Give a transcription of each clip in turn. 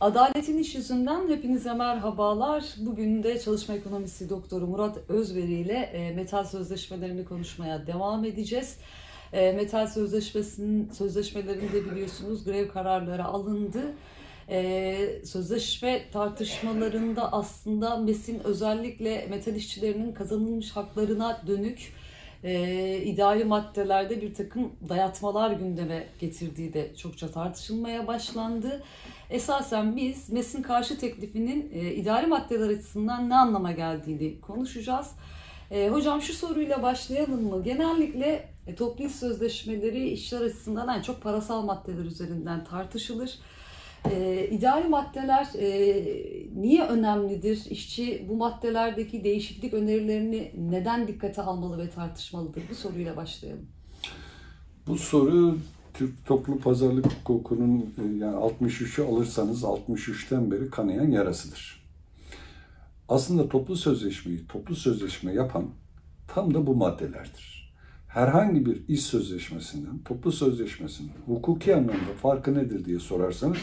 Adaletin iş yüzünden hepinize merhabalar. Bugün de çalışma ekonomisi doktoru Murat Özveri ile e, metal sözleşmelerini konuşmaya devam edeceğiz. E, metal sözleşmesinin sözleşmelerinde biliyorsunuz grev kararları alındı. E, sözleşme tartışmalarında aslında MES'in özellikle metal işçilerinin kazanılmış haklarına dönük e, ideali maddelerde bir takım dayatmalar gündeme getirdiği de çokça tartışılmaya başlandı. Esasen biz MES'in karşı teklifinin e, idari maddeler açısından ne anlama geldiğini konuşacağız. E, hocam şu soruyla başlayalım mı? Genellikle e, toplu sözleşmeleri işler açısından en çok parasal maddeler üzerinden tartışılır. E, idari maddeler e, niye önemlidir? İşçi bu maddelerdeki değişiklik önerilerini neden dikkate almalı ve tartışmalıdır? Bu soruyla başlayalım. Bu soru Türk toplu pazarlık hukukunun e, yani 63'ü alırsanız 63'ten beri kanayan yarasıdır. Aslında toplu sözleşmeyi toplu sözleşme yapan tam da bu maddelerdir. Herhangi bir iş sözleşmesinden, toplu sözleşmesinin hukuki anlamda farkı nedir diye sorarsanız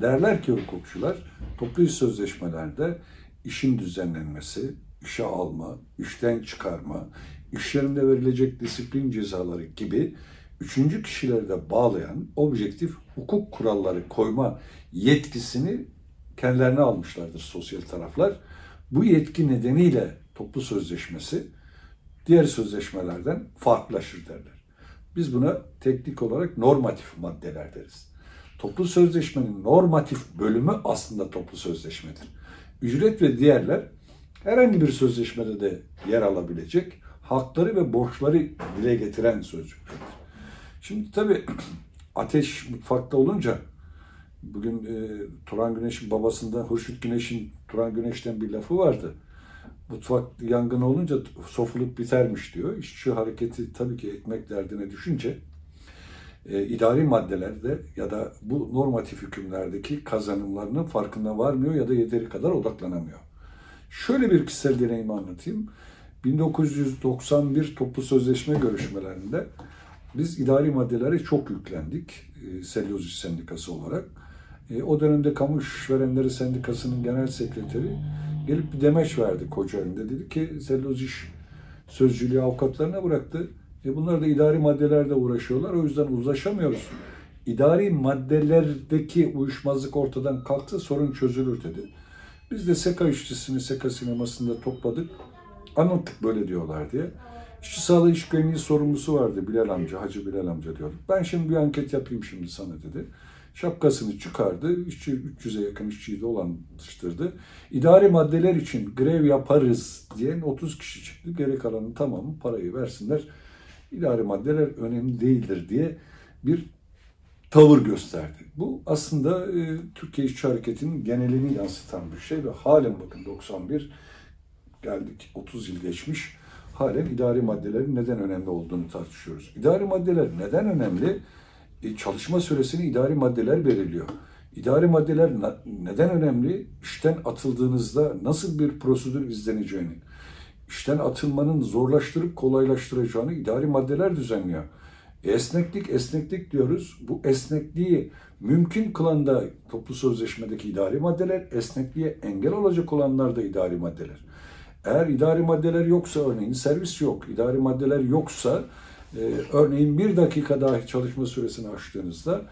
derler ki hukukçular toplu sözleşmelerde işin düzenlenmesi, işe alma, işten çıkarma, iş yerinde verilecek disiplin cezaları gibi üçüncü kişileri de bağlayan objektif hukuk kuralları koyma yetkisini kendilerine almışlardır sosyal taraflar. Bu yetki nedeniyle toplu sözleşmesi diğer sözleşmelerden farklılaşır derler. Biz buna teknik olarak normatif maddeler deriz. Toplu sözleşmenin normatif bölümü aslında toplu sözleşmedir. Ücret ve diğerler herhangi bir sözleşmede de yer alabilecek hakları ve borçları dile getiren sözcüklerdir. Şimdi tabii ateş mutfakta olunca bugün e, Turan Güneş'in babasında Hurşit Güneş'in Turan Güneş'ten bir lafı vardı. Mutfak yangın olunca sofuluk bitermiş diyor. İşçi hareketi tabii ki ekmek derdine düşünce e, idari maddelerde ya da bu normatif hükümlerdeki kazanımlarının farkında varmıyor ya da yeteri kadar odaklanamıyor. Şöyle bir kişisel deneyimi anlatayım. 1991 toplu sözleşme görüşmelerinde biz idari maddelere çok yüklendik e, Selyozis Sendikası olarak. E, o dönemde Kamu İşverenleri Sendikası'nın genel sekreteri gelip bir demeç verdi Kocaeli'nde. Dedi ki Selyozis sözcülüğü avukatlarına bıraktı. E bunlar da idari maddelerde uğraşıyorlar. O yüzden uzlaşamıyoruz. İdari maddelerdeki uyuşmazlık ortadan kalktı, sorun çözülür dedi. Biz de SEKA işçisini SEKA sinemasında topladık. Anlattık böyle diyorlar diye. İşçi sağlığı iş güvenliği sorumlusu vardı Bilal amca, Hacı Bilal amca diyordu. Ben şimdi bir anket yapayım şimdi sana dedi. Şapkasını çıkardı. İşçi 300'e yakın işçiyi dolandırdı. İdari maddeler için grev yaparız diyen 30 kişi çıktı. Geri kalanın tamamı parayı versinler. İdari maddeler önemli değildir diye bir tavır gösterdi. Bu aslında e, Türkiye İşçi Hareketi'nin genelini yansıtan bir şey ve halen bakın 91 geldik 30 yıl geçmiş halen idari maddelerin neden önemli olduğunu tartışıyoruz. İdari maddeler neden önemli? E, çalışma süresini idari maddeler belirliyor. İdari maddeler neden önemli? İşten atıldığınızda nasıl bir prosedür izleneceğini, işten atılmanın zorlaştırıp kolaylaştıracağını idari maddeler düzenliyor. Esneklik, esneklik diyoruz. Bu esnekliği mümkün kılan da toplu sözleşmedeki idari maddeler, esnekliğe engel olacak olanlar da idari maddeler. Eğer idari maddeler yoksa örneğin servis yok, idari maddeler yoksa e, örneğin bir dakika dahi çalışma süresini aştığınızda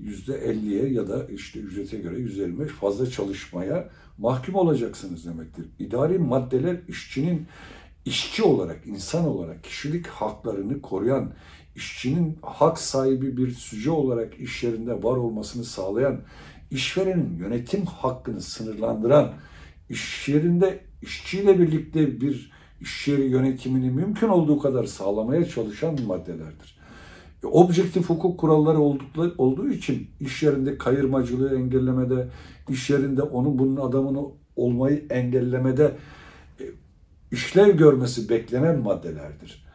yüzde elliye ya da işte ücrete göre yüzde elli fazla çalışmaya mahkum olacaksınız demektir. İdari maddeler işçinin işçi olarak, insan olarak kişilik haklarını koruyan, işçinin hak sahibi bir süce olarak iş yerinde var olmasını sağlayan, işverenin yönetim hakkını sınırlandıran, iş yerinde işçiyle birlikte bir iş yeri yönetimini mümkün olduğu kadar sağlamaya çalışan maddelerdir. Objektif hukuk kuralları oldukları, olduğu için iş yerinde kayırmacılığı engellemede, iş yerinde onun bunun adamını olmayı engellemede e, işlev görmesi beklenen maddelerdir.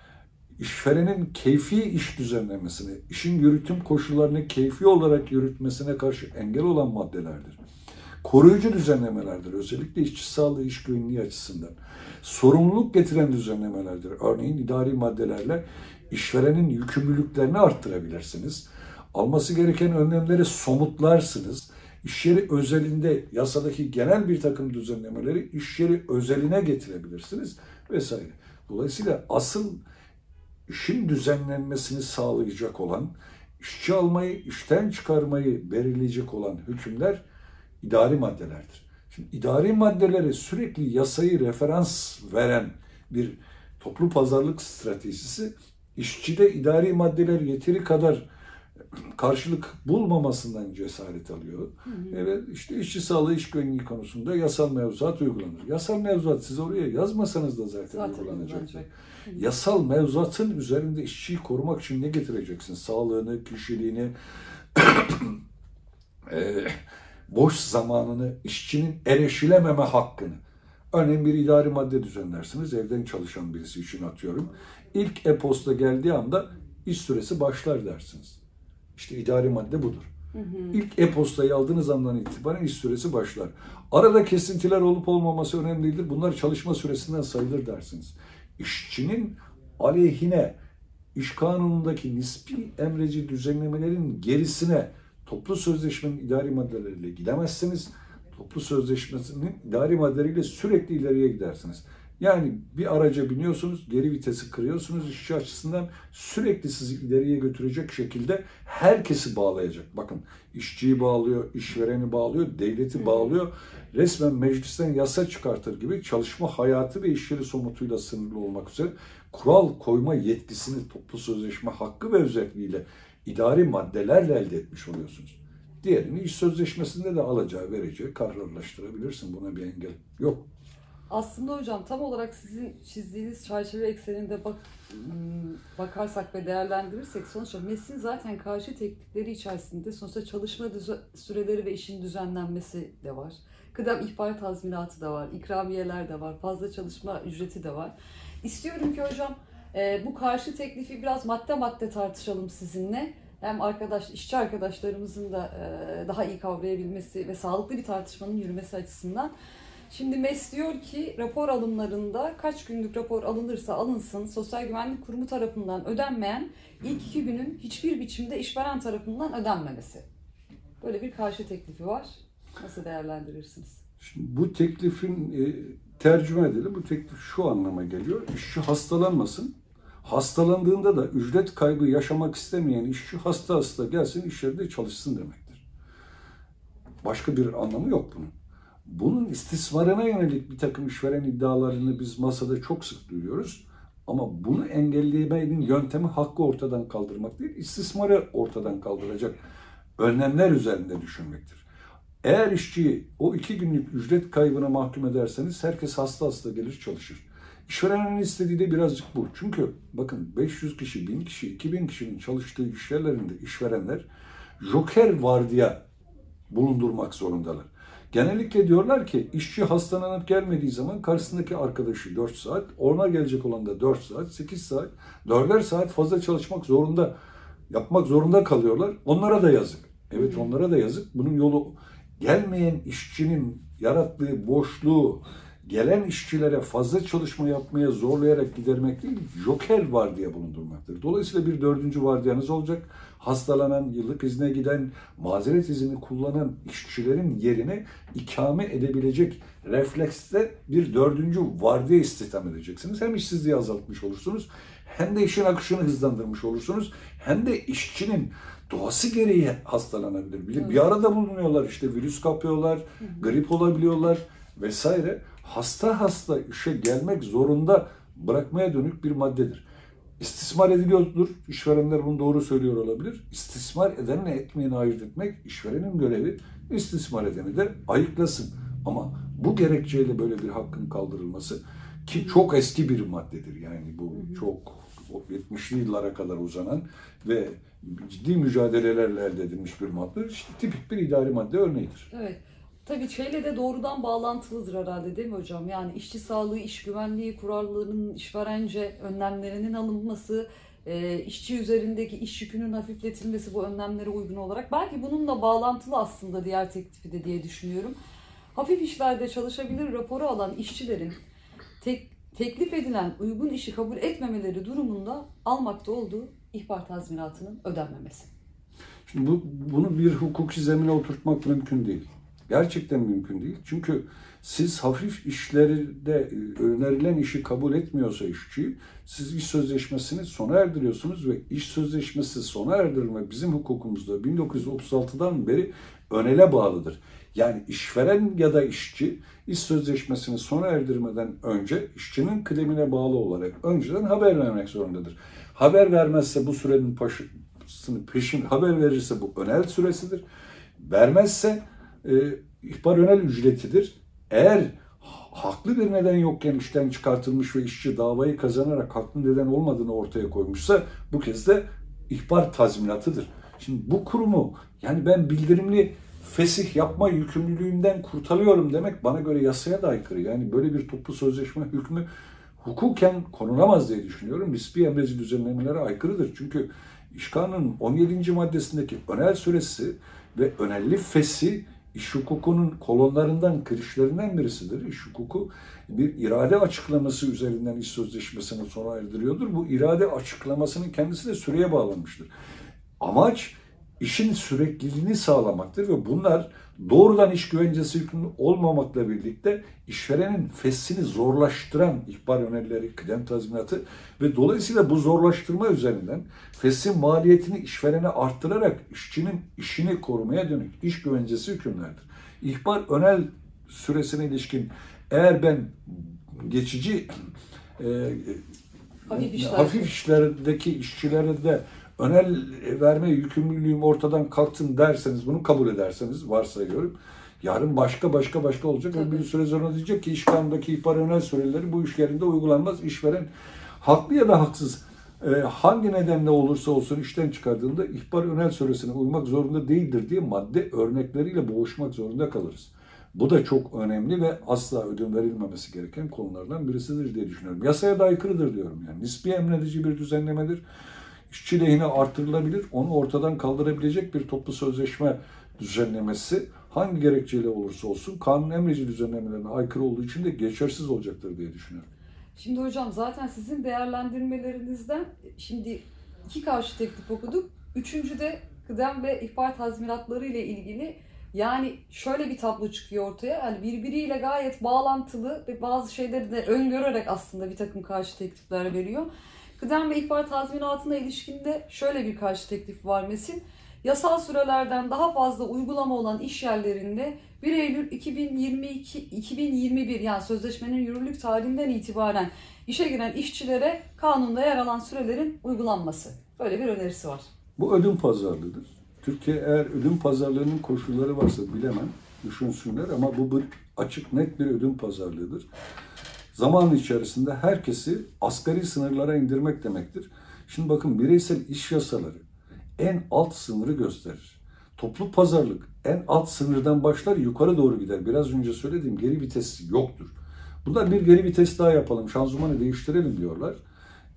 İşverenin keyfi iş düzenlemesine, işin yürütüm koşullarını keyfi olarak yürütmesine karşı engel olan maddelerdir koruyucu düzenlemelerdir. Özellikle işçi sağlığı, iş güvenliği açısından. Sorumluluk getiren düzenlemelerdir. Örneğin idari maddelerle işverenin yükümlülüklerini arttırabilirsiniz. Alması gereken önlemleri somutlarsınız. İş yeri özelinde yasadaki genel bir takım düzenlemeleri iş yeri özeline getirebilirsiniz vesaire. Dolayısıyla asıl işin düzenlenmesini sağlayacak olan, işçi almayı, işten çıkarmayı belirleyecek olan hükümler idari maddelerdir. Şimdi idari maddeleri sürekli yasayı referans veren bir toplu pazarlık stratejisi işçide idari maddeler yeteri kadar karşılık bulmamasından cesaret alıyor. Hı hı. Evet işte işçi sağlığı iş güvenliği konusunda yasal mevzuat uygulanır. Yasal mevzuat siz oraya yazmasanız da zaten, zaten uygulanacak. Yasal mevzuatın üzerinde işçiyi korumak için ne getireceksin? Sağlığını, kişiliğini, e, boş zamanını, işçinin erişilememe hakkını. Örneğin bir idari madde düzenlersiniz, evden çalışan birisi için atıyorum. İlk e-posta geldiği anda iş süresi başlar dersiniz. İşte idari madde budur. Hı hı. İlk e-postayı aldığınız andan itibaren iş süresi başlar. Arada kesintiler olup olmaması önemli değildir. Bunlar çalışma süresinden sayılır dersiniz. İşçinin aleyhine iş kanunundaki nispi emreci düzenlemelerin gerisine toplu sözleşmenin idari maddeleriyle gidemezsiniz. Toplu sözleşmesinin idari maddeleriyle sürekli ileriye gidersiniz. Yani bir araca biniyorsunuz, geri vitesi kırıyorsunuz işçi açısından sürekli sizi ileriye götürecek şekilde herkesi bağlayacak. Bakın işçiyi bağlıyor, işvereni bağlıyor, devleti bağlıyor. Resmen meclisten yasa çıkartır gibi çalışma hayatı ve işleri somutuyla sınırlı olmak üzere kural koyma yetkisini toplu sözleşme hakkı ve özelliğiyle idari maddelerle elde etmiş oluyorsunuz. Diğerini iş sözleşmesinde de alacağı vereceği kararlaştırabilirsin. Buna bir engel yok. Aslında hocam tam olarak sizin çizdiğiniz çerçeve ekseninde bak, bakarsak ve değerlendirirsek sonuçta MES'in zaten karşı teklifleri içerisinde sonuçta çalışma süreleri ve işin düzenlenmesi de var. Kıdem ihbar tazminatı da var, ikramiyeler de var, fazla çalışma ücreti de var. İstiyorum ki hocam bu karşı teklifi biraz madde madde tartışalım sizinle. Hem arkadaş, işçi arkadaşlarımızın da daha iyi kavrayabilmesi ve sağlıklı bir tartışmanın yürümesi açısından. Şimdi MES diyor ki rapor alımlarında kaç günlük rapor alınırsa alınsın Sosyal Güvenlik Kurumu tarafından ödenmeyen ilk iki günün hiçbir biçimde işveren tarafından ödenmemesi. Böyle bir karşı teklifi var. Nasıl değerlendirirsiniz? Şimdi bu teklifin e, tercüme edelim. Bu teklif şu anlama geliyor. İşçi hastalanmasın. Hastalandığında da ücret kaybı yaşamak istemeyen işçi hasta hasta gelsin iş yerinde çalışsın demektir. Başka bir anlamı yok bunun. Bunun istismarına yönelik bir takım işveren iddialarını biz masada çok sık duyuyoruz. Ama bunu engellemenin yöntemi hakkı ortadan kaldırmak değil, istismarı ortadan kaldıracak önlemler üzerinde düşünmektir. Eğer işçiyi o iki günlük ücret kaybına mahkum ederseniz herkes hasta hasta gelir çalışır. İşverenin istediği de birazcık bu. Çünkü bakın 500 kişi, 1000 kişi, 2000 kişinin çalıştığı iş yerlerinde işverenler joker vardiya bulundurmak zorundalar. Genellikle diyorlar ki işçi hastalanıp gelmediği zaman karşısındaki arkadaşı 4 saat, ona gelecek olan da 4 saat, 8 saat, 4'er saat fazla çalışmak zorunda, yapmak zorunda kalıyorlar. Onlara da yazık. Evet onlara da yazık. Bunun yolu gelmeyen işçinin yarattığı boşluğu, gelen işçilere fazla çalışma yapmaya zorlayarak gidermek değil, joker var diye bulundurmaktır. Dolayısıyla bir dördüncü vardiyanız olacak. Hastalanan, yıllık izne giden, mazeret izini kullanan işçilerin yerine ikame edebilecek reflekste bir dördüncü vardiya istihdam edeceksiniz. Hem işsizliği azaltmış olursunuz, hem de işin akışını hızlandırmış olursunuz, hem de işçinin doğası gereği hastalanabilir. Bir, bir arada bulunuyorlar işte virüs kapıyorlar, grip olabiliyorlar vesaire hasta hasta işe gelmek zorunda bırakmaya dönük bir maddedir. İstismar ediliyordur. İşverenler bunu doğru söylüyor olabilir. İstismar edenle etmeyeni ayırt etmek işverenin görevi. İstismar edeni de ayıklasın. Ama bu gerekçeyle böyle bir hakkın kaldırılması ki çok eski bir maddedir. Yani bu çok 70'li yıllara kadar uzanan ve ciddi mücadelelerle elde edilmiş bir madde. İşte tipik bir idari madde örneğidir. Evet. Tabii şeyle de doğrudan bağlantılıdır herhalde değil mi hocam? Yani işçi sağlığı, iş güvenliği kurallarının işverence önlemlerinin alınması, e, işçi üzerindeki iş yükünün hafifletilmesi bu önlemlere uygun olarak. Belki bununla bağlantılı aslında diğer teklifi de diye düşünüyorum. Hafif işlerde çalışabilir raporu alan işçilerin tek, teklif edilen uygun işi kabul etmemeleri durumunda almakta olduğu ihbar tazminatının ödenmemesi. Şimdi bu, bunu bir hukuki zemine oturtmak mümkün değil. Gerçekten mümkün değil. Çünkü siz hafif işlerde e, önerilen işi kabul etmiyorsa işçi, siz iş sözleşmesini sona erdiriyorsunuz ve iş sözleşmesi sona erdirme bizim hukukumuzda 1936'dan beri önele bağlıdır. Yani işveren ya da işçi iş sözleşmesini sona erdirmeden önce işçinin kıdemine bağlı olarak önceden haber vermek zorundadır. Haber vermezse bu sürenin peşin haber verirse bu önel süresidir. Vermezse e, ihbar önel ücretidir. Eğer haklı bir neden yokken işten çıkartılmış ve işçi davayı kazanarak haklı neden olmadığını ortaya koymuşsa bu kez de ihbar tazminatıdır. Şimdi bu kurumu yani ben bildirimli fesih yapma yükümlülüğünden kurtarıyorum demek bana göre yasaya da aykırı. Yani böyle bir toplu sözleşme hükmü hukuken konulamaz diye düşünüyorum. Nispi emreci düzenlemelere aykırıdır. Çünkü İşkanın 17. maddesindeki önel süresi ve önelli fesi iş hukukunun kolonlarından, kirişlerinden birisidir. İş hukuku bir irade açıklaması üzerinden iş sözleşmesini sona erdiriyordur. Bu irade açıklamasının kendisi de süreye bağlanmıştır. Amaç işin sürekliliğini sağlamaktır ve bunlar doğrudan iş güvencesi hükmü olmamakla birlikte işverenin feshini zorlaştıran ihbar önerileri, kıdem tazminatı ve dolayısıyla bu zorlaştırma üzerinden feshin maliyetini işverene arttırarak işçinin işini korumaya dönük iş güvencesi hükümlerdir. İhbar önel süresine ilişkin eğer ben geçici e, hafif, işler. hafif işlerdeki işçilere de önel verme yükümlülüğüm ortadan kalksın derseniz, bunu kabul ederseniz varsayıyorum. Yarın başka başka başka olacak ve bir süre sonra diyecek ki iş kanundaki ihbar önel süreleri bu iş yerinde uygulanmaz. İşveren haklı ya da haksız e, hangi nedenle olursa olsun işten çıkardığında ihbar önel süresine uymak zorunda değildir diye madde örnekleriyle boğuşmak zorunda kalırız. Bu da çok önemli ve asla ödün verilmemesi gereken konulardan birisidir diye düşünüyorum. Yasaya da aykırıdır diyorum yani. Nispi emredici bir düzenlemedir işçi lehine artırılabilir, onu ortadan kaldırabilecek bir toplu sözleşme düzenlemesi hangi gerekçeyle olursa olsun kanun emreci düzenlemelerine aykırı olduğu için de geçersiz olacaktır diye düşünüyorum. Şimdi hocam zaten sizin değerlendirmelerinizden şimdi iki karşı teklif okuduk. Üçüncü de kıdem ve ihbar tazminatları ile ilgili yani şöyle bir tablo çıkıyor ortaya. Yani birbiriyle gayet bağlantılı ve bazı şeyleri de öngörerek aslında bir takım karşı teklifler veriyor. Kıdem ve ihbar tazminatına ilişkinde şöyle bir karşı teklif var Mesin. Yasal sürelerden daha fazla uygulama olan iş yerlerinde 1 Eylül 2022 2021 yani sözleşmenin yürürlük tarihinden itibaren işe giren işçilere kanunda yer alan sürelerin uygulanması. Böyle bir önerisi var. Bu ödüm pazarlığıdır. Türkiye eğer ödüm pazarlığının koşulları varsa bilemem, düşünsünler ama bu bir açık net bir ödüm pazarlığıdır zaman içerisinde herkesi asgari sınırlara indirmek demektir. Şimdi bakın bireysel iş yasaları en alt sınırı gösterir. Toplu pazarlık en alt sınırdan başlar yukarı doğru gider. Biraz önce söylediğim geri vites yoktur. Bunlar bir geri vites daha yapalım, şanzımanı değiştirelim diyorlar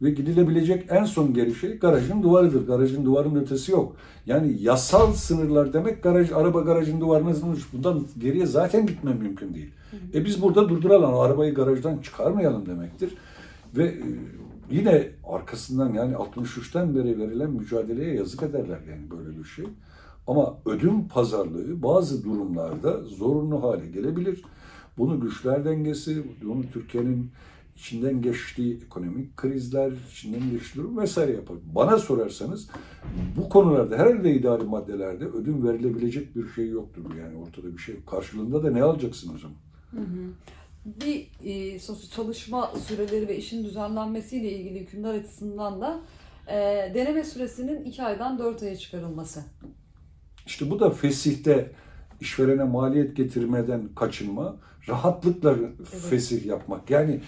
ve gidilebilecek en son geri şey garajın duvarıdır. Garajın duvarın ötesi yok. Yani yasal sınırlar demek garaj, araba garajın duvarına sınır. Bundan geriye zaten gitme mümkün değil. E biz burada durduralım, arabayı garajdan çıkarmayalım demektir. Ve e, yine arkasından yani 63'ten beri verilen mücadeleye yazık ederler yani böyle bir şey. Ama ödüm pazarlığı bazı durumlarda zorunlu hale gelebilir. Bunu güçler dengesi, bunu Türkiye'nin içinden geçtiği ekonomik krizler, içinden geçtiği durum vesaire yapar. Bana sorarsanız bu konularda herhalde idari maddelerde ödün verilebilecek bir şey yoktur. Yani ortada bir şey Karşılığında da ne alacaksın o zaman? Hı hı. Bir e, çalışma süreleri ve işin düzenlenmesiyle ilgili hükümler açısından da e, deneme süresinin 2 aydan 4 aya çıkarılması. İşte bu da fesihte işverene maliyet getirmeden kaçınma, rahatlıkla evet. fesih yapmak. Yani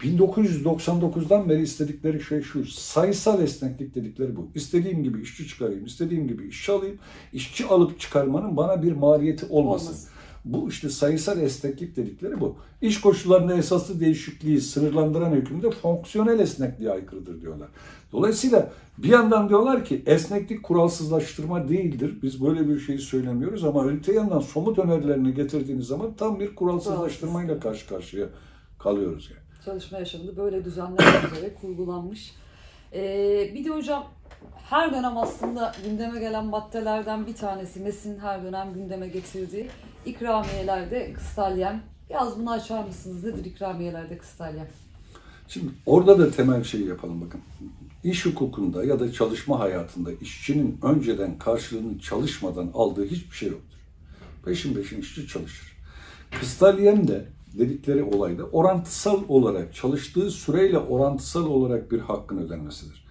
1999'dan beri istedikleri şey şu. Sayısal esneklik dedikleri bu. İstediğim gibi işçi çıkarayım, istediğim gibi işçi alayım. İşçi alıp çıkarmanın bana bir maliyeti olmasın. Olmaz. Bu işte sayısal esneklik dedikleri bu. İş koşullarında esaslı değişikliği sınırlandıran hükümde fonksiyonel esnekliğe aykırıdır diyorlar. Dolayısıyla bir yandan diyorlar ki esneklik kuralsızlaştırma değildir. Biz böyle bir şeyi söylemiyoruz ama öte yandan somut önerilerini getirdiğiniz zaman tam bir kuralsızlaştırmayla karşı karşıya kalıyoruz yani çalışma yaşamında böyle düzenlenmek üzere kurgulanmış. Ee, bir de hocam her dönem aslında gündeme gelen maddelerden bir tanesi MES'in her dönem gündeme getirdiği ikramiyelerde kıstalyem. Biraz bunu açar mısınız? Nedir ikramiyelerde kıstalyem? Şimdi orada da temel şeyi yapalım bakın. İş hukukunda ya da çalışma hayatında işçinin önceden karşılığını çalışmadan aldığı hiçbir şey yoktur. Peşin peşin işçi çalışır. Kıstalyem de dedikleri olayda orantısal olarak çalıştığı süreyle orantısal olarak bir hakkın ödenmesidir.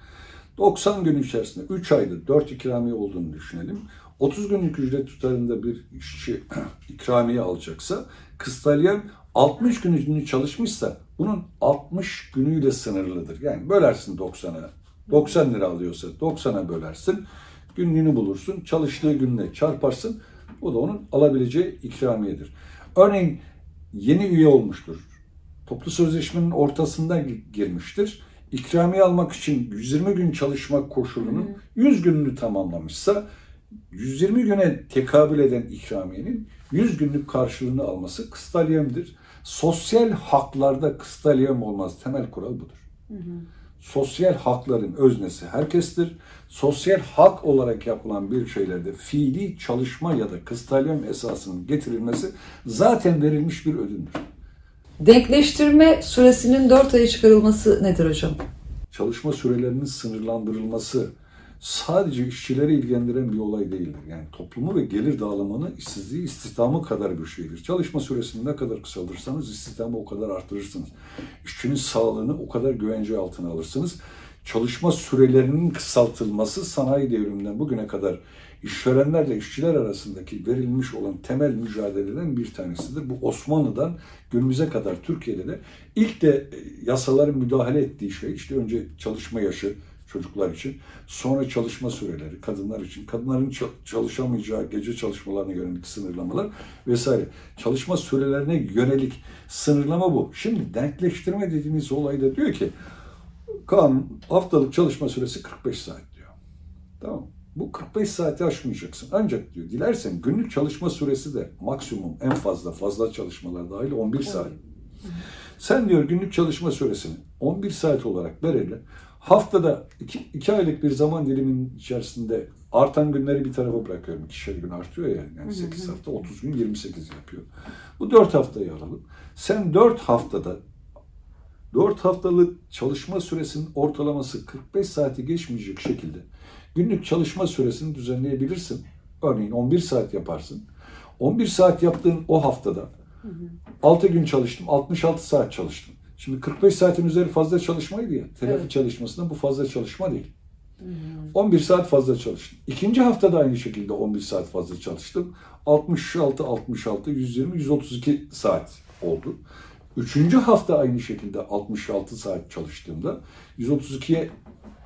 90 gün içerisinde 3 ayda 4 ikramiye olduğunu düşünelim. 30 günlük ücret tutarında bir işçi ikramiye alacaksa kıstalyem 60 gününü çalışmışsa bunun 60 günüyle sınırlıdır. Yani bölersin 90'a. 90 lira alıyorsa 90'a bölersin. Günlüğünü bulursun. Çalıştığı günle çarparsın. O da onun alabileceği ikramiyedir. Örneğin yeni üye olmuştur. Toplu sözleşmenin ortasında girmiştir. İkramiye almak için 120 gün çalışmak koşulunun 100 gününü tamamlamışsa 120 güne tekabül eden ikramiyenin 100 günlük karşılığını alması kıstalyemdir. Sosyal haklarda kıstalyem olmaz. Temel kural budur. Hı hı. Sosyal hakların öznesi herkestir. Sosyal hak olarak yapılan bir şeylerde fiili çalışma ya da kıstalyem esasının getirilmesi zaten verilmiş bir ödündür. Denkleştirme süresinin 4 aya çıkarılması nedir hocam? Çalışma sürelerinin sınırlandırılması, sadece işçileri ilgilendiren bir olay değildir. Yani toplumu ve gelir dağılımını işsizliği istihdamı kadar bir şeydir. Çalışma süresini ne kadar kısaltırsanız istihdamı o kadar artırırsınız. İşçinin sağlığını o kadar güvence altına alırsınız. Çalışma sürelerinin kısaltılması sanayi devriminden bugüne kadar işverenlerle işçiler arasındaki verilmiş olan temel mücadeleden bir tanesidir. Bu Osmanlı'dan günümüze kadar Türkiye'de de ilk de yasaların müdahale ettiği şey işte önce çalışma yaşı, çocuklar için. Sonra çalışma süreleri kadınlar için. Kadınların çalışamayacağı gece çalışmalarına yönelik sınırlamalar vesaire. Çalışma sürelerine yönelik sınırlama bu. Şimdi denkleştirme dediğimiz olayda diyor ki kanun haftalık çalışma süresi 45 saat diyor. Tamam bu 45 saati aşmayacaksın. Ancak diyor dilersen günlük çalışma süresi de maksimum en fazla fazla çalışmalar dahil 11 saat. Sen diyor günlük çalışma süresini 11 saat olarak verelim haftada iki, iki aylık bir zaman dilimin içerisinde artan günleri bir tarafa bırakıyorum. İkişer gün artıyor ya. Yani 8 hafta 30 gün 28 yapıyor. Bu 4 haftayı alalım. Sen 4 haftada 4 haftalık çalışma süresinin ortalaması 45 saati geçmeyecek şekilde günlük çalışma süresini düzenleyebilirsin. Örneğin 11 saat yaparsın. 11 saat yaptığın o haftada hı hı. 6 gün çalıştım, 66 saat çalıştım. Şimdi 45 saatin üzeri fazla çalışmaydı ya. Telafi evet. çalışmasında bu fazla çalışma değil. Hı hı. 11 saat fazla çalıştım. İkinci haftada aynı şekilde 11 saat fazla çalıştım. 66, 66, 120, 132 saat oldu. Üçüncü hafta aynı şekilde 66 saat çalıştığımda 132'ye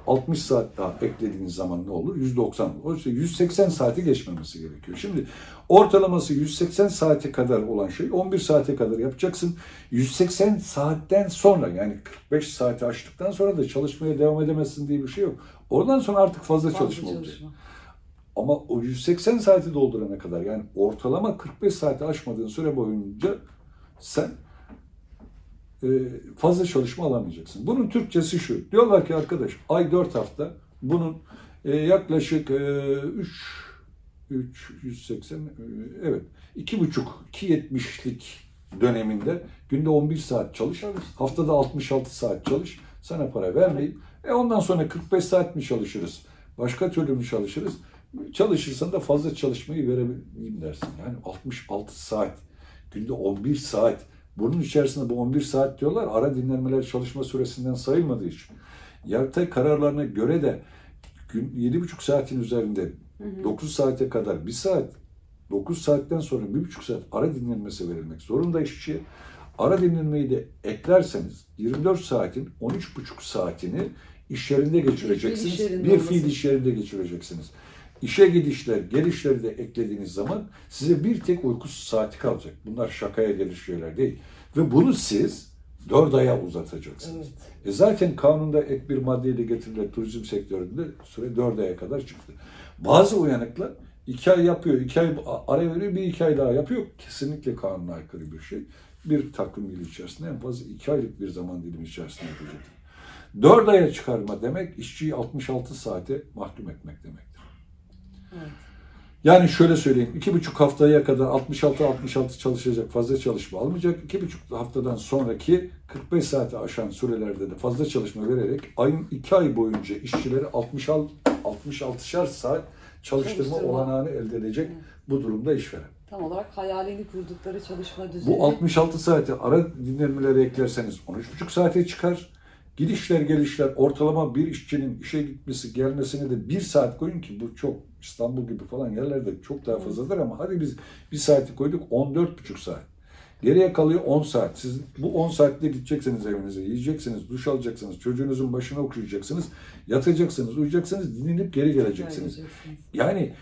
60 saat daha eklediğiniz zaman ne olur? 190. O işte 180 saati geçmemesi gerekiyor. Şimdi ortalaması 180 saate kadar olan şey 11 saate kadar yapacaksın. 180 saatten sonra yani 45 saati aştıktan sonra da çalışmaya devam edemezsin diye bir şey yok. Oradan sonra artık fazla, fazla çalışma, çalışma olacak. Ama o 180 saati doldurana kadar yani ortalama 45 saati aşmadığın süre boyunca sen fazla çalışma alamayacaksın. Bunun Türkçesi şu. Diyorlar ki arkadaş ay 4 hafta bunun e, yaklaşık 3 3 180 evet 2,5 2.70'lik döneminde günde 11 saat çalış. Haftada 66 saat çalış. Sana para vermeyip e ondan sonra 45 saat mi çalışırız? Başka türlü mü çalışırız? Çalışırsan da fazla çalışmayı verebileyim dersin. Yani 66 saat günde 11 saat bunun içerisinde bu 11 saat diyorlar ara dinlenmeler çalışma süresinden sayılmadığı için. Yargıtay kararlarına göre de gün 7,5 saatin üzerinde hı hı. 9 saate kadar 1 saat 9 saatten sonra 1,5 saat ara dinlenmesi verilmek zorunda işçiye. Ara dinlenmeyi de eklerseniz 24 saatin 13,5 saatini iş yerinde geçireceksiniz. Bir, fiil iş yerinde geçireceksiniz. İşe gidişler, gelişleri de eklediğiniz zaman size bir tek uykusuz saati kalacak. Bunlar şakaya gelir şeyler değil. Ve bunu siz dört aya uzatacaksınız. Evet. E zaten kanunda ek bir maddeyle getirilen turizm sektöründe süre dört aya kadar çıktı. Bazı uyanıklar iki ay yapıyor, iki ay ara veriyor, bir iki ay daha yapıyor. Kesinlikle kanuna aykırı bir şey. Bir takvim yılı içerisinde en fazla iki aylık bir zaman dilimi içerisinde yapacak. 4 aya çıkarma demek işçiyi 66 saate mahkum etmek demektir. Evet. Yani şöyle söyleyeyim, iki buçuk haftaya kadar 66-66 çalışacak, fazla çalışma almayacak. İki buçuk haftadan sonraki 45 saate aşan sürelerde de fazla çalışma vererek ayın iki ay boyunca işçileri 60 66'şar saat çalıştırma, Çalıştırma. olanağını elde edecek bu durumda işveren. Tam olarak hayalini kurdukları çalışma düzeni. Bu 66 saati ara dinlenmeleri eklerseniz 13,5 saate çıkar. Gidişler gelişler ortalama bir işçinin işe gitmesi gelmesine de bir saat koyun ki bu çok İstanbul gibi falan yerlerde çok daha fazladır ama hadi biz bir saati koyduk 14,5 saat. Geriye kalıyor 10 saat. Siz bu 10 saatte gideceksiniz evinize, yiyeceksiniz, duş alacaksınız, çocuğunuzun başına okşayacaksınız, yatacaksınız, uyuyacaksınız, dinlenip geri geleceksiniz. Yani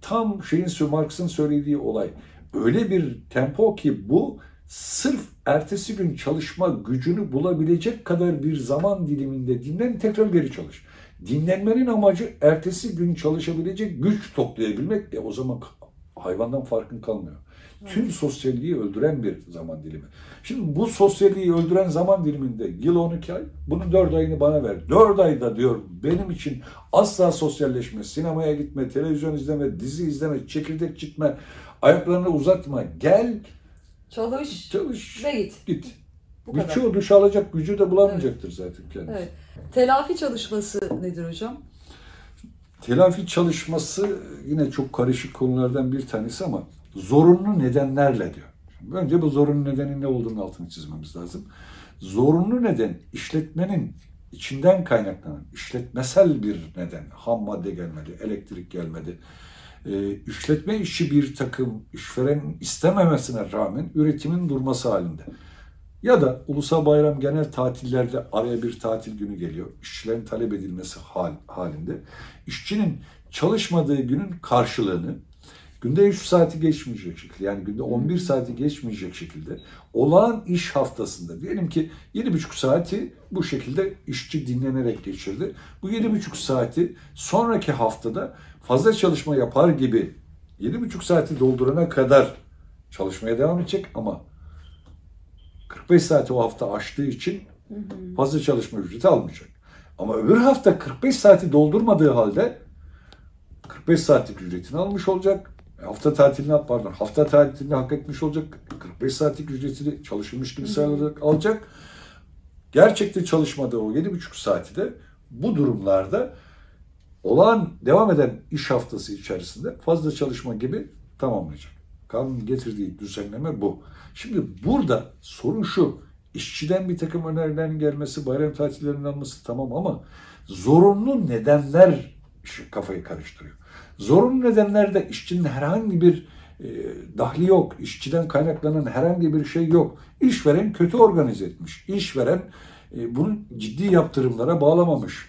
tam şeyin Marx'ın söylediği olay. Öyle bir tempo ki bu sırf ertesi gün çalışma gücünü bulabilecek kadar bir zaman diliminde dinlen tekrar geri çalış. Dinlenmenin amacı ertesi gün çalışabilecek güç toplayabilmek. E o zaman hayvandan farkın kalmıyor. Tüm sosyalliği öldüren bir zaman dilimi. Şimdi bu sosyalliği öldüren zaman diliminde yıl 12 ay, bunun 4 ayını bana ver. 4 ayda diyor benim için asla sosyalleşme, sinemaya gitme, televizyon izleme, dizi izleme, çekirdek çitme, ayaklarını uzatma, gel Çalış çalış, ve git. git. Bu kadar. Birçoğu duş alacak gücü de bulamayacaktır zaten kendisi. Evet. Telafi çalışması nedir hocam? Telafi çalışması yine çok karışık konulardan bir tanesi ama zorunlu nedenlerle diyor. Şimdi önce bu zorunlu nedenin ne olduğunu altını çizmemiz lazım. Zorunlu neden işletmenin içinden kaynaklanan işletmesel bir neden. Ham madde gelmedi, elektrik gelmedi. Ee, işletme işi bir takım işverenin istememesine rağmen üretimin durması halinde. Ya da ulusal bayram genel tatillerde araya bir tatil günü geliyor. İşçilerin talep edilmesi hal, halinde. İşçinin çalışmadığı günün karşılığını günde 3 saati geçmeyecek şekilde yani günde 11 saati geçmeyecek şekilde olağan iş haftasında diyelim ki 7,5 saati bu şekilde işçi dinlenerek geçirdi. Bu 7,5 saati sonraki haftada fazla çalışma yapar gibi 7,5 saati doldurana kadar çalışmaya devam edecek ama 45 saati o hafta aştığı için fazla çalışma ücreti almayacak. Ama öbür hafta 45 saati doldurmadığı halde 45 saatlik ücretini almış olacak. Hafta tatilini pardon hafta tatilini hak etmiş olacak. 45 saatlik ücretini çalışılmış gibi sayılarak alacak. Gerçekte çalışmadığı o 7,5 saati de bu durumlarda olağan devam eden iş haftası içerisinde fazla çalışma gibi tamamlayacak. Kanunun getirdiği düzenleme bu. Şimdi burada sorun şu. işçiden bir takım önerilerin gelmesi, bayram tatillerinin alması tamam ama zorunlu nedenler kafayı karıştırıyor. Zorunlu nedenlerde işçinin herhangi bir e, dahli yok. işçiden kaynaklanan herhangi bir şey yok. İşveren kötü organize etmiş. İşveren e, bunu ciddi yaptırımlara bağlamamış.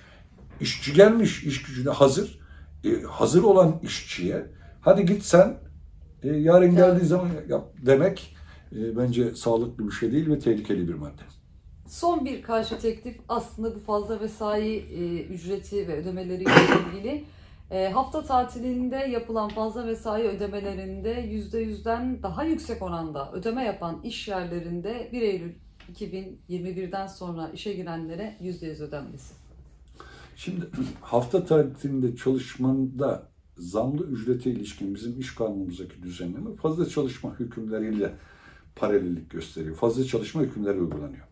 İşçi gelmiş iş gücüne hazır. E, hazır olan işçiye hadi git sen e, yarın geldiği zaman yap demek e, bence sağlıklı bir şey değil ve tehlikeli bir madde. Son bir karşı teklif aslında bu fazla mesai e, ücreti ve ödemeleriyle ilgili. E, hafta tatilinde yapılan fazla mesai ödemelerinde %100'den daha yüksek oranda ödeme yapan iş yerlerinde 1 Eylül 2021'den sonra işe girenlere %100 ödenmesi. Şimdi hafta tatilinde çalışmanda zamlı ücrete ilişkin bizim iş kanunumuzdaki düzenleme fazla çalışma hükümleriyle paralellik gösteriyor. Fazla çalışma hükümleri uygulanıyor.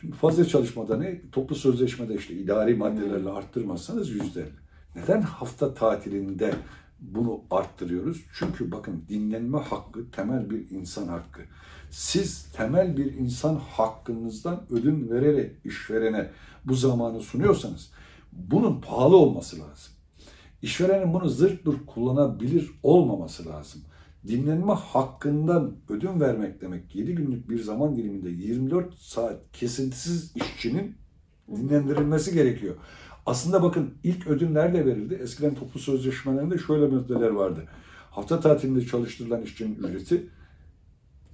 Şimdi fazla çalışmada ne? Toplu sözleşmede işte idari maddelerle arttırmazsanız yüzde elli. Neden hafta tatilinde bunu arttırıyoruz? Çünkü bakın dinlenme hakkı temel bir insan hakkı. Siz temel bir insan hakkınızdan ödün vererek işverene bu zamanı sunuyorsanız bunun pahalı olması lazım. İşverenin bunu zırt pırt kullanabilir olmaması lazım. Dinlenme hakkından ödün vermek demek 7 günlük bir zaman diliminde 24 saat kesintisiz işçinin dinlendirilmesi gerekiyor. Aslında bakın ilk ödün nerede verildi? Eskiden toplu sözleşmelerinde şöyle maddeler vardı. Hafta tatilinde çalıştırılan işçinin ücreti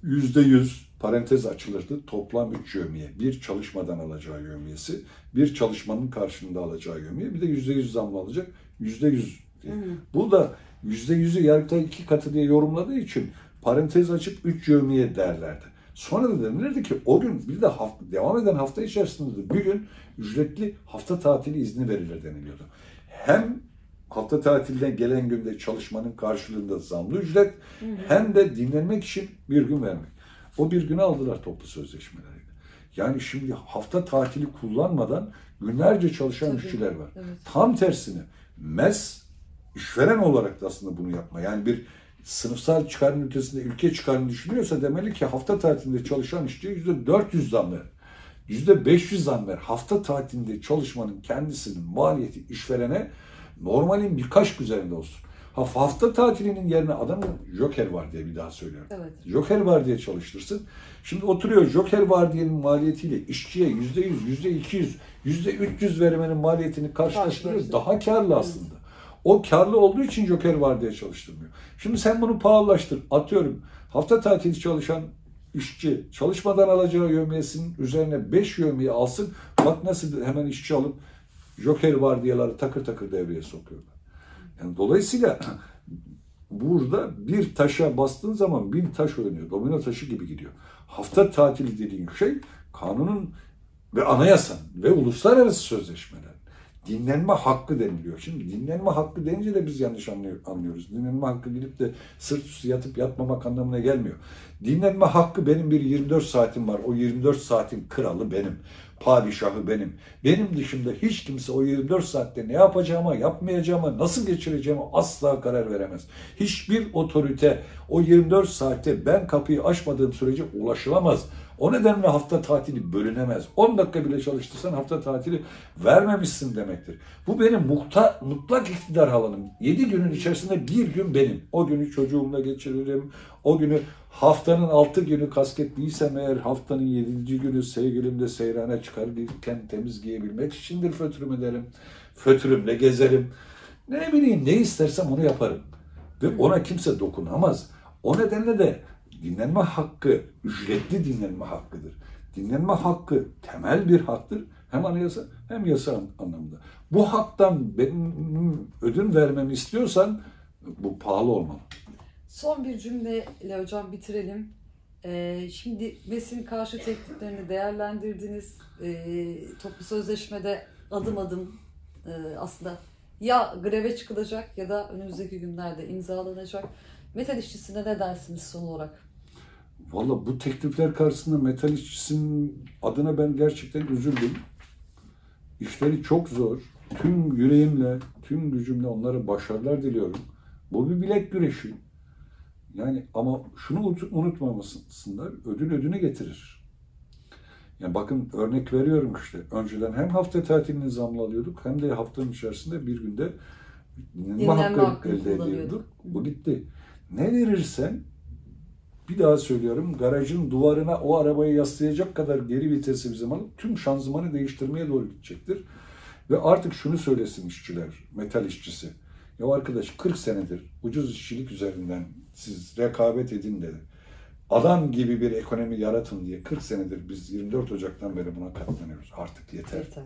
yüzde yüz parantez açılırdı. Toplam 3 yövmiye. Bir çalışmadan alacağı yövmiyesi, bir çalışmanın karşılığında alacağı yövmiye, bir de yüzde yüz zamlı alacak. Yüzde yüz. Bu da yüzde yüzü yargıtay iki katı diye yorumladığı için parantez açıp 3 yövmiye derlerdi. Sonra da denilirdi ki o gün bir de hafta, devam eden hafta içerisinde de bir gün ücretli hafta tatili izni verilir deniliyordu. Hem hafta tatilden gelen günde çalışmanın karşılığında zamlı ücret hem de dinlenmek için bir gün vermek. O bir günü aldılar toplu sözleşmeleriyle. Yani şimdi hafta tatili kullanmadan günlerce çalışan Tabii, işçiler var. evet. Tam tersine MES işveren olarak da aslında bunu yapma. Yani bir sınıfsal çıkarın ötesinde ülke çıkarını düşünüyorsa demeli ki hafta tatilinde çalışan işçiye yüzde 400 zam ver. Yüzde 500 zam ver. Hafta tatilinde çalışmanın kendisinin maliyeti işverene normalin birkaç üzerinde olsun. Ha, hafta tatilinin yerine adamın joker var diye bir daha söylüyorum. Evet. Joker var diye çalıştırsın. Şimdi oturuyor Joker var diyenin maliyetiyle işçiye yüzde yüz, yüzde iki yüz, yüzde üç yüz vermenin maliyetini karşılaştırıyor. Daha karlı aslında. O karlı olduğu için Joker var diye çalıştırmıyor. Şimdi sen bunu pahalılaştır. Atıyorum hafta tatili çalışan işçi çalışmadan alacağı yövmiyesinin üzerine 5 yövmiye alsın. Bak nasıl hemen işçi alıp Joker var diyeleri takır takır devreye sokuyorlar. Yani dolayısıyla burada bir taşa bastığın zaman bin taş oynuyor. Domino taşı gibi gidiyor. Hafta tatili dediğin şey kanunun ve anayasanın ve uluslararası sözleşmelerin dinlenme hakkı deniliyor. Şimdi dinlenme hakkı denince de biz yanlış anlıyor- anlıyoruz. Dinlenme hakkı gidip de sırt üstü yatıp yatmamak anlamına gelmiyor. Dinlenme hakkı benim bir 24 saatim var. O 24 saatin kralı benim. Padişahı benim. Benim dışında hiç kimse o 24 saatte ne yapacağıma, yapmayacağıma, nasıl geçireceğime asla karar veremez. Hiçbir otorite o 24 saatte ben kapıyı açmadığım sürece ulaşılamaz. O nedenle hafta tatili bölünemez. 10 dakika bile çalıştırsan hafta tatili vermemişsin demektir. Bu benim mukta, mutlak iktidar alanım. 7 günün içerisinde bir gün benim. O günü çocuğumla geçiririm. O günü haftanın 6 günü kasketliysem eğer haftanın 7. günü sevgilimle seyrana çıkarken temiz giyebilmek içindir fötürüm ederim. Fötürümle gezerim. Ne bileyim ne istersem onu yaparım. Ve ona kimse dokunamaz. O nedenle de dinlenme hakkı ücretli dinlenme hakkıdır. Dinlenme hakkı temel bir haktır. Hem anayasa hem yasa an- anlamında. Bu haktan benim ödün vermemi istiyorsan bu pahalı olmalı. Son bir cümleyle hocam bitirelim. Ee, şimdi MES'in karşı tekliflerini değerlendirdiniz. Ee, toplu sözleşmede adım adım e, aslında ya greve çıkılacak ya da önümüzdeki günlerde imzalanacak. Metal işçisine ne dersiniz son olarak? Valla bu teklifler karşısında metal işçisinin adına ben gerçekten üzüldüm. İşleri çok zor. Tüm yüreğimle, tüm gücümle onlara başarılar diliyorum. Bu bir bilek güreşi. Yani ama şunu unut- unutmamasınlar, ödül ödüne getirir. Yani bakın örnek veriyorum işte. Önceden hem hafta tatilini zamlı alıyorduk hem de haftanın içerisinde bir günde dinlenme hakkı elde ediyorduk. Bu gitti. Ne verirsen bir daha söylüyorum garajın duvarına o arabayı yaslayacak kadar geri vitesi bizim alıp tüm şanzımanı değiştirmeye doğru gidecektir. Ve artık şunu söylesin işçiler, metal işçisi. Ya arkadaş 40 senedir ucuz işçilik üzerinden siz rekabet edin dedi. Adam gibi bir ekonomi yaratın diye 40 senedir biz 24 Ocak'tan beri buna katlanıyoruz. Artık yeter. Yeter.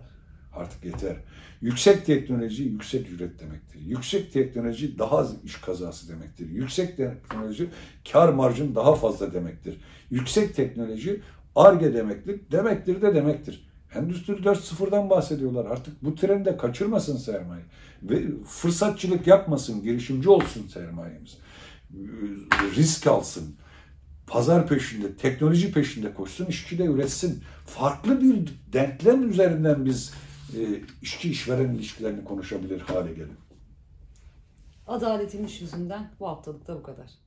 Artık yeter. Yüksek teknoloji yüksek ücret demektir. Yüksek teknoloji daha az iş kazası demektir. Yüksek teknoloji kar marjın daha fazla demektir. Yüksek teknoloji arge demektir. Demektir de demektir. Endüstri 4.0'dan bahsediyorlar. Artık bu trende kaçırmasın sermaye. Ve fırsatçılık yapmasın, girişimci olsun sermayemiz. Risk alsın pazar peşinde, teknoloji peşinde koşsun, işçi de üretsin. Farklı bir denklem üzerinden biz işçi işveren ilişkilerini konuşabilir hale gelin. Adaletin iş yüzünden bu haftalık da bu kadar.